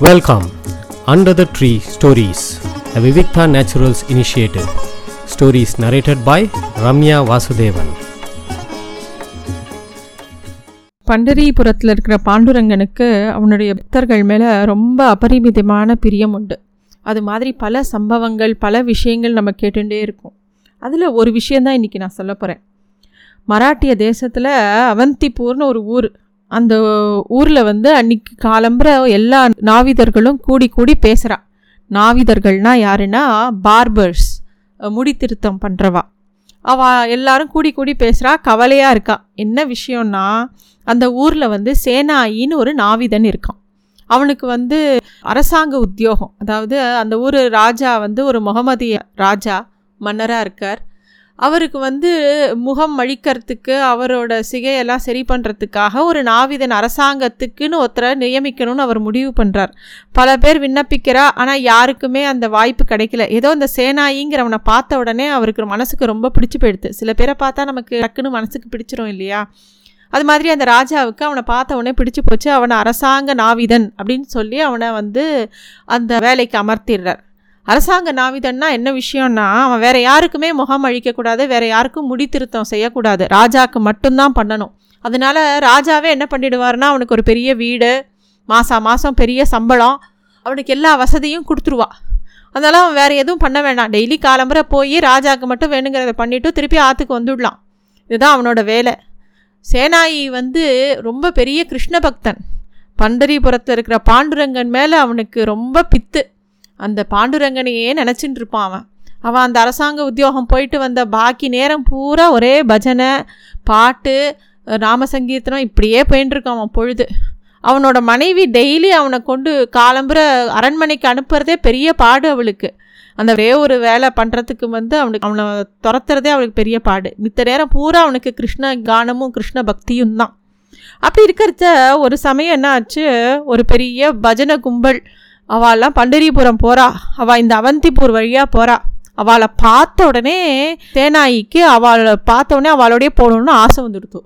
Welcome under the tree stories the Vivikta naturals initiative stories narrated by Ramya Vasudevan பண்டரிபுரத்தில் இருக்கிற பாண்டுரங்கனுக்கு அவனுடைய பக்தர்கள் மேலே ரொம்ப அபரிமிதமான பிரியம் உண்டு அது மாதிரி பல சம்பவங்கள் பல விஷயங்கள் நம்ம கேட்டுகிட்டே இருக்கோம் அதில் ஒரு விஷயந்தான் இன்றைக்கி நான் சொல்ல போகிறேன் மராட்டிய தேசத்தில் அவந்திப்பூர்னு ஒரு ஊர் அந்த ஊரில் வந்து அன்னைக்கு காலம்புற எல்லா நாவிதர்களும் கூடி கூடி பேசுகிறா நாவிதர்கள்னால் யாருன்னா பார்பர்ஸ் முடி திருத்தம் பண்ணுறவா அவள் எல்லாரும் கூடி கூடி பேசுகிறா கவலையாக இருக்கா. என்ன விஷயம்னா அந்த ஊரில் வந்து சேனாயின்னு ஒரு நாவிதன் இருக்கான். அவனுக்கு வந்து அரசாங்க உத்தியோகம். அதாவது அந்த ஊர் ராஜா வந்து ஒரு முகமதிய ராஜா மன்னராக இருக்கார். அவருக்கு வந்து முகம் மழிக்கிறதுக்கு அவரோட சிகையெல்லாம் சரி பண்ணுறதுக்காக ஒரு நாவிதன் அரசாங்கத்துக்குன்னு ஒருத்தரை நியமிக்கணும்னு அவர் முடிவு பண்ணுறார் பல பேர் விண்ணப்பிக்கிறா ஆனால் யாருக்குமே அந்த வாய்ப்பு கிடைக்கல. ஏதோ இந்த சேனாயிங்கிறவனை பார்த்த உடனே அவருக்கு மனசுக்கு ரொம்ப பிடிச்சி போயிடுது. சில பேரை பார்த்தா நமக்கு டக்குன்னு மனசுக்கு பிடிச்சிரும் இல்லையா? அது மாதிரி அந்த ராஜாவுக்கு அவனை பார்த்த உடனே பிடிச்சி போச்சு. அவனை அரசாங்க நாவிதன் அப்படின்னு சொல்லி அவனை வந்து அந்த வேலைக்கு அமர்த்திடுறார். அரசாங்க நாவிதன்னா என்ன விஷயம்னா அவன் வேறு யாருக்குமே முகம் அழிக்கக்கூடாது வேறு யாருக்கும் முடி திருத்தம் செய்யக்கூடாது. ராஜாவுக்கு மட்டும்தான் பண்ணணும். அதனால ராஜாவே என்ன பண்ணிடுவார்னா அவனுக்கு ஒரு பெரிய வீடு மாதம் மாதம் பெரிய சம்பளம் அவனுக்கு எல்லா வசதியும் கொடுத்துருவா. அதனால் அவன் வேறு எதுவும் பண்ண வேண்டாம் டெய்லி காலம்புரை போய் ராஜாவுக்கு மட்டும் வேணுங்கிறத பண்ணிவிட்டு திருப்பி ஆற்றுக்கு வந்துடலாம். இதுதான் அவனோட வேலை. சேனாயி வந்து ரொம்ப பெரிய கிருஷ்ண பக்தன். பண்டரிபுரத்தில் இருக்கிற பாண்டுரங்கன் மேலே அவனுக்கு ரொம்ப பித்து. அந்த பாண்டுரங்கனையே நினச்சின்னு இருப்பான் அவன். அவன் அந்த அரசாங்க உத்தியோகம் போயிட்டு வந்த பாக்கி நேரம் பூரா ஒரே பஜனை பாட்டு ராமசங்கீர்த்தனம் இப்படியே போயின்ட்டுருக்கான் அவன் பொழுது. அவனோட மனைவி டெய்லி அவனை கொண்டு காலம்புற அரண்மனைக்கு அனுப்புறதே பெரிய பாடு அவளுக்கு. அந்த ஒரே ஒரு வேலை பண்ணுறதுக்கு வந்து அவனுக்கு அவனை துரத்துறதே அவளுக்கு பெரிய பாடு. மித்த நேரம் பூரா அவனுக்கு கிருஷ்ண கானமும் கிருஷ்ண பக்தியும் தான். அப்படி இருக்கிறத ஒரு சமயம் என்ன ஆச்சு? ஒரு பெரிய பஜனை கும்பல் அவள்லாம் பண்டரிபுரம் போகிறா அவள் இந்த அவந்திப்பூர் வழியாக போகிறா அவளை பார்த்த உடனே தேனாயிக்கு அவளை பார்த்த உடனே அவளோடய போகணுன்னு ஆசை வந்துடுத்து.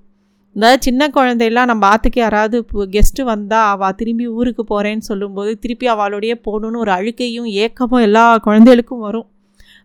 இந்த சின்ன குழந்தையெல்லாம் நம்ம ஆற்றுக்கு யாராவது கெஸ்ட்டு வந்தால் அவள் திரும்பி ஊருக்கு போகிறேன்னு சொல்லும்போது திருப்பி அவளோடைய போகணுன்னு ஒரு அழுக்கையும் ஏக்கமும் எல்லா குழந்தைகளுக்கும் வரும்.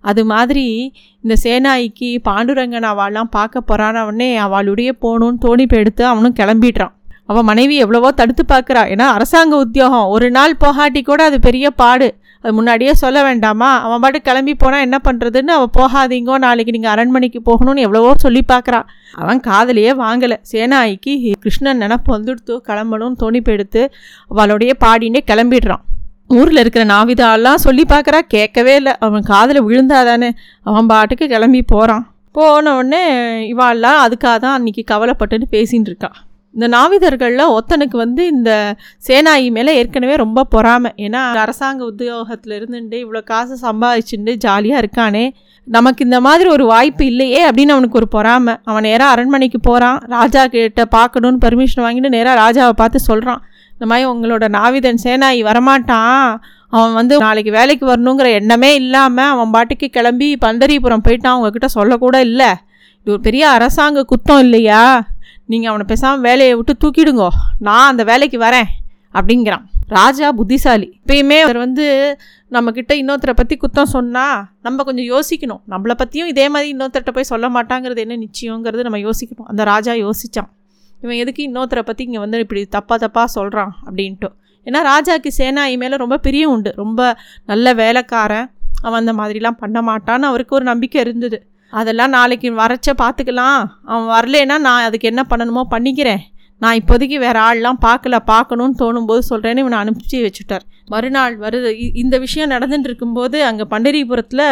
அது மாதிரி இந்த சேனாய்க்கு பாண்டுரங்கன் அவள்லாம் பார்க்க போகிறான உடனே அவளுடைய போகணுன்னு தோணி எடுத்து அவனும் கிளம்பிடுறான். அவன் மனைவி எவ்வளவோ தடுத்து பார்க்குறா. ஏன்னா அரசாங்க உத்தியோகம். ஒரு நாள் போகாட்டி கூட அது பெரிய பாடு. அது முன்னாடியே சொல்ல வேண்டாமா? அவன் பாட்டு கிளம்பி போனால் என்ன பண்ணுறதுன்னு அவள் போகாதீங்கோ நாளைக்கு நீங்கள் அரண்மனைக்கு போகணும்னு எவ்வளவோ சொல்லி பார்க்குறா. அவன் காதலையே வாங்கலை. சேனாய்க்கு கிருஷ்ணன் நினப்பு வந்துடுத்து கிளம்பணும்னு தோணிப்பு எடுத்து அவளுடைய பாடினே கிளம்பிடுறான். ஊரில் இருக்கிற நாவிதாலாம் சொல்லி பார்க்குறா. கேட்கவே இல்லை. அவன் காதில் விழுந்தாதானே. அவன் பாட்டுக்கு கிளம்பி போகிறான் போன உடனே இவாள்லாம் அதுக்காக தான் அன்றைக்கி கவலைப்பட்டுன்னு பேசின்னு இருக்கான் இந்த நாவிதர்களில் ஒத்தனுக்கு வந்து இந்த சேனாயி மேலே ஏற்கனவே ரொம்ப பொறாமை. ஏன்னா அரசாங்க உத்தியோகத்தில் இருந்துட்டு இவ்வளோ காசு சம்பாதிச்சுட்டு ஜாலியாக இருக்கானே. நமக்கு இந்த மாதிரி ஒரு வாய்ப்பு இல்லையே அப்படின்னு அவனுக்கு ஒரு பொறாமை. அவன் நேராக அரண்மனைக்கு போகிறான் ராஜா கிட்ட பார்க்கணுன்னு பர்மிஷன் வாங்கிட்டு நேராக ராஜாவை பார்த்து சொல்கிறான் இந்த மாதிரி உங்களோட நாவிதன் சேனாயி வரமாட்டான். அவன் வந்து நாளைக்கு வேலைக்கு வரணுங்கிற எண்ணமே இல்லாமல் அவன் பாட்டுக்கு கிளம்பி பந்தரிபுரம் போயிட்டான். அவங்கக்கிட்ட சொல்லக்கூட இல்லை. இது ஒரு பெரிய அரசாங்க குத்தம் இல்லையா? நீங்கள் அவனை பேசாமல் வேலையை விட்டு தூக்கிடுங்கோ. நான் அந்த வேலைக்கு வரேன் அப்படிங்கிறான். ராஜா புத்திசாலி. இப்பயுமே அவர் வந்து நம்மக்கிட்ட இன்னொருத்தரை பற்றி குத்தம் சொன்னால் நம்ம கொஞ்சம் யோசிக்கணும். நம்மளை பற்றியும் இதே மாதிரி இன்னொருத்தர்கிட்ட போய் சொல்ல மாட்டாங்கிறது என்ன நிச்சயங்கிறது நம்ம யோசிக்கணும். அந்த ராஜா யோசித்தான் இவன் எதுக்கு இன்னொருத்தரை பற்றி இங்கே வந்து இப்படி தப்பாக தப்பாக சொல்கிறான் அப்படின்ட்டு. ஏன்னா ராஜாக்கு சேனாயி மேலே ரொம்ப பிரியம் உண்டு. ரொம்ப நல்ல வேலைக்காரன். அவன் அந்த மாதிரிலாம் பண்ண மாட்டான்னு அவருக்கு ஒரு நம்பிக்கை இருந்தது. அதெல்லாம் நாளைக்கு வரைச்ச பார்த்துக்கலாம் அவன் வரலேன்னா நான் அதுக்கு என்ன பண்ணணுமோ பண்ணிக்கிறேன். நான் இப்போதைக்கு வேறு ஆள்லாம் பார்க்கல பார்க்கணுன்னு தோணும்போது சொல்கிறேன்னு இவனை அனுப்பிச்சி வச்சுட்டார். மறுநாள் வருது இந்த விஷயம் நடந்துட்டு இருக்கும்போது அங்கே பண்டரிபுரத்தில்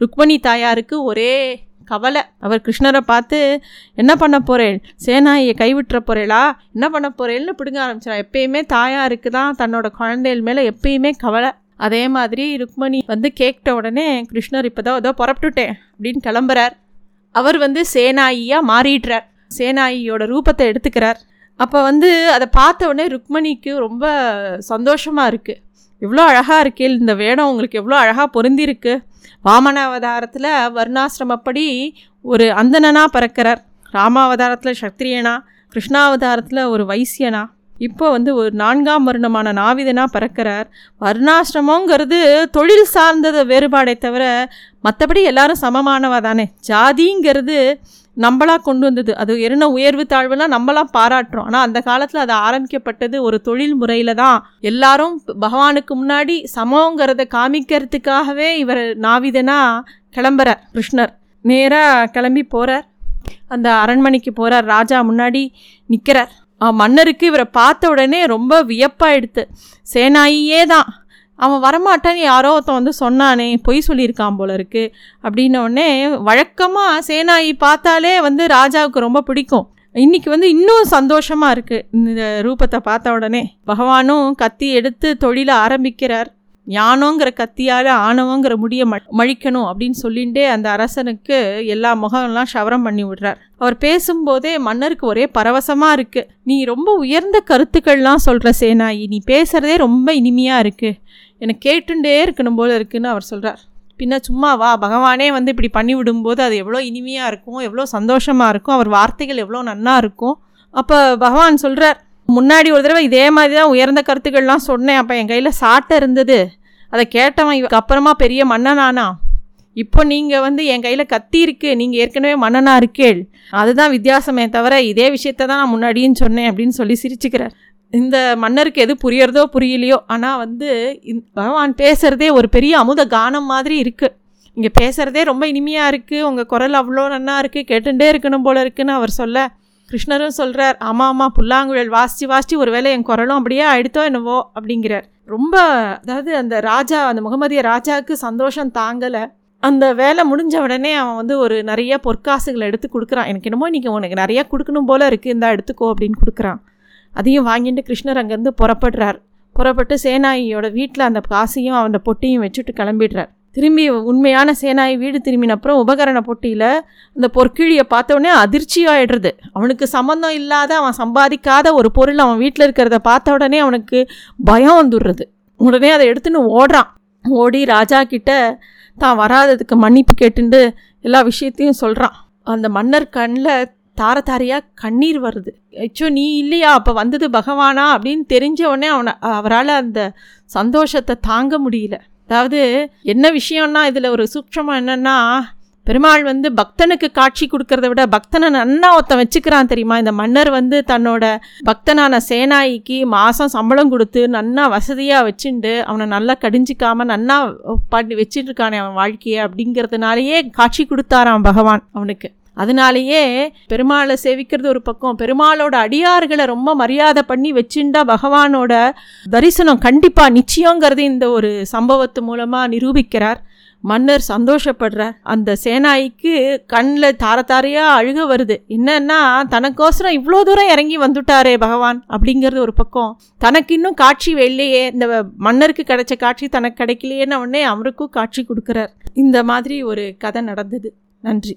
ருக்மணி தாயாருக்கு ஒரே கவலை. அவர் கிருஷ்ணரை பார்த்து என்ன பண்ண போகிறேன் சேனாயை கைவிட்டுற போகிறேளா என்ன பண்ண போகிறேன்னு பிடுங்க ஆரம்பிச்சிடா எப்பயுமே தாயாருக்கு தான் தன்னோட குழந்தைகள் மேலே எப்பயுமே கவலை. அதே மாதிரி ருக்மணி வந்து கேட்ட உடனே கிருஷ்ணர் இப்போ தான் ஏதோ புறப்பட்டுட்டேன் அப்படின்னு கிளம்புறார். அவர் வந்து சேனாயியாக மாறிடுறார். சேனாயியோட ரூபத்தை எடுத்துக்கிறார். அப்போ வந்து அதை பார்த்த உடனே ருக்மணிக்கு ரொம்ப சந்தோஷமாக இருக்குது எவ்வளோ அழகாக இருக்கே இந்த வேடம் உங்களுக்கு எவ்வளோ அழகாக பொருந்திருக்கு. வாமன அவதாரத்தில் வர்ணாசிரமப்படி ஒரு அந்தணனாக பறக்கிறார். ராமாவதாரத்தில் சத்திரியனா கிருஷ்ணாவதாரத்தில் ஒரு வைசியனா. இப்போ வந்து ஒரு நான்காம் வருணமான நாவிதனாக பிறக்கிறார். வர்ணாசிரமங்கிறது தொழில் சார்ந்தத வேறுபாடே தவிர மற்றபடி எல்லாரும் சமமானவா தானே? ஜாதிங்கிறது நம்மளாக கொண்டு வந்தது. அது என்ன உயர்வு தாழ்வுலாம் நம்மளாம் பாராட்டுறோம். ஆனால் அந்த காலத்தில் அது ஆரம்பிக்கப்பட்டது ஒரு தொழில் முறையில் தான். எல்லாரும் பகவானுக்கு முன்னாடி சமங்கிறத காமிக்கிறதுக்காகவே இவர் நாவிதனா கிளம்புறார் கிருஷ்ணர். நேராக கிளம்பி போகிறார் அந்த அரண்மனைக்கு போகிறார் ராஜா முன்னாடி நிற்கிறார் மன்னருக்கு இவரை பார்த்த உடனே ரொம்ப வியப்பாயிடுத்து. சேனாயியே தான். அவன் வரமாட்டான்னு யாரோ ஒருத்தன் வந்து சொன்னானே பொய் சொல்லியிருக்கான் போல இருக்கு அப்படின்னோடனே வழக்கமாக சேனாயி பார்த்தாலே வந்து ராஜாவுக்கு ரொம்ப பிடிக்கும். இன்றைக்கி வந்து இன்னும் சந்தோஷமாக இருக்குது இந்த ரூபத்தை பார்த்த உடனே. பகவானும் கத்தி எடுத்து தொழிலை ஆரம்பிக்கிறார். ஞானங்கிற கத்தியால் ஆணவங்கிற முடிய மழிக்கணும் அப்படின்னு சொல்லிகிட்டே அந்த அரசனுக்கு எல்லா முகம்லாம் ஷவரம் பண்ணி விடுறார். அவர் பேசும்போதே மன்னருக்கு ஒரே பரவசமாக இருக்குது நீ ரொம்ப உயர்ந்த கருத்துக்கள்லாம் சொல்கிற சேனாயி நீ பேசுகிறதே ரொம்ப இனிமையாக இருக்குது எனக்கு கேட்டுண்டே இருக்கணும் போல இருக்குன்னு அவர் சொல்கிறார் பின்ன சும்மா வா பகவானே வந்து இப்படி பண்ணி விடும்போது அது எவ்வளோ இனிமையாக இருக்கும் எவ்வளோ சந்தோஷமாக இருக்கும் அவர் வார்த்தைகள் எவ்வளோ நன்னா இருக்கும். அப்போ பகவான் சொல்கிறார் முன்னாடி ஒரு தடவை இதே மாதிரி தான் உயர்ந்த கருத்துக்கள்லாம் சொன்னேன். அப்போ என் கையில் சாட்டை இருந்தது. அதை கேட்டவன் இவக்கு அப்புறமா பெரிய மன்னனானா? இப்போ நீங்கள் வந்து என் கையில் கத்தி இருக்கு. நீங்கள் ஏற்கனவே மன்னனாக இருக்கேள். அதுதான் வித்தியாசமே தவிர இதே விஷயத்த தான் நான் முன்னாடியும் சொன்னேன் அப்படின்னு சொல்லி சிரிச்சுக்கிறார். இந்த மன்னருக்கு எது புரியறதோ புரியலையோ ஆனால் வந்து பகவான் பேசுகிறதே ஒரு பெரிய அமுத கானம் மாதிரி இருக்குது இங்கே பேசுகிறதே ரொம்ப இனிமையாக இருக்குது உங்கள் குரல் அவ்வளோ நன்னா இருக்குது கேட்டுகிட்டே இருக்கணும் போல இருக்குன்னு அவர் சொல்ல கிருஷ்ணரும் சொல்கிறார் ஆமாம் ஆமாம் புல்லாங்குழல் வாசித்து வாசித்து ஒரு வேளை என் குரலும் அப்படியே ஆயிடுத்தோ என்னவோ? அப்படிங்கிறார். ரொம்ப அதாவது அந்த ராஜா அந்த முகமதிய ராஜாவுக்கு சந்தோஷம் தாங்கலை. அந்த வேலை முடிஞ்ச உடனே அவன் வந்து ஒரு நிறைய பொற்காசுகளை எடுத்து கொடுக்குறான். எனக்கு என்னமோ இன்றைக்கி உனக்கு நிறையா கொடுக்கணும் போல் இருக்குது இந்தா எடுத்துக்கோ அப்படின்னு கொடுக்குறான். அதையும் வாங்கிட்டு கிருஷ்ணர் அங்கேருந்து புறப்படுறார். புறப்பட்டு சேனாயியோட வீட்டில் அந்த காசையும் அந்த பொட்டியும் வச்சுட்டு கிளம்பிடுறார். திரும்பி உண்மையான சேனாய் வீடு திரும்பினப்புறம் உபகரண போட்டியில் அந்த பொற்கிழியை பார்த்தோடனே அதிர்ச்சியாயிடுறது அவனுக்கு சம்மந்தம் இல்லாத அவன் சம்பாதிக்காத ஒரு பொருள் அவன் வீட்டில் இருக்கிறத பார்த்த உடனே அவனுக்கு பயம் வந்துடுறது. உடனே அதை எடுத்துன்னு ஓடுறான். ஓடி ராஜா கிட்ட தான் வராததுக்கு மன்னிப்பு கேட்டுண்டு எல்லா விஷயத்தையும் சொல்கிறான் அந்த மன்னர் கண்ணில் தார தாரையாக கண்ணீர் வருது. ஏச்சோ நீ இல்லையா? அப்போ வந்தது பகவானா? அப்படின்னு தெரிஞ்ச உடனே அவனை அவரால் அந்த சந்தோஷத்தை தாங்க முடியல. அதாவது என்ன விஷயம்னா இதில் ஒரு சூட்சமாக என்னென்னா பெருமாள் வந்து பக்தனுக்கு காட்சி கொடுக்கறத விட பக்தனை நன்னா ஒருத்தன் வச்சுக்கிறான் தெரியுமா? இந்த மன்னர் வந்து தன்னோட பக்தனான சேனாயிக்கு மாதம் சம்பளம் கொடுத்து நன்னா வசதியாக வச்சுண்டு அவனை நல்லா கடிஞ்சிக்காமல் நன்னா பண்ணி வச்சுட்டு இருக்கானே அவன் வாழ்க்கையை அப்படிங்கிறதுனாலேயே காட்சி கொடுத்தாரான் பகவான் அவனுக்கு. அதனாலேயே பெருமாளை சேவிக்கிறது ஒரு பக்கம். பெருமாளோட அடியார்களை ரொம்ப மரியாதை பண்ணி வச்சுண்டா பகவானோட தரிசனம் கண்டிப்பாக நிச்சயங்கிறது இந்த ஒரு சம்பவத்து மூலமாக நிரூபிக்கிறார். மன்னர் சந்தோஷப்படுறார். அந்த சேனாய்க்கு கண்ணில் தார தாரையாக அழுக வருது. என்னன்னா தனக்கோசரம் இவ்வளோ தூரம் இறங்கி வந்துட்டாரே பகவான் அப்படிங்கிறது ஒரு பக்கம். தனக்கு இன்னும் காட்சி இல்லையே. இந்த மன்னருக்கு கிடைச்ச காட்சி தனக்கு கிடைக்கலையேன்னு உடனே அவருக்கும் காட்சி கொடுக்குறார். இந்த மாதிரி ஒரு கதை நடந்தது. நன்றி.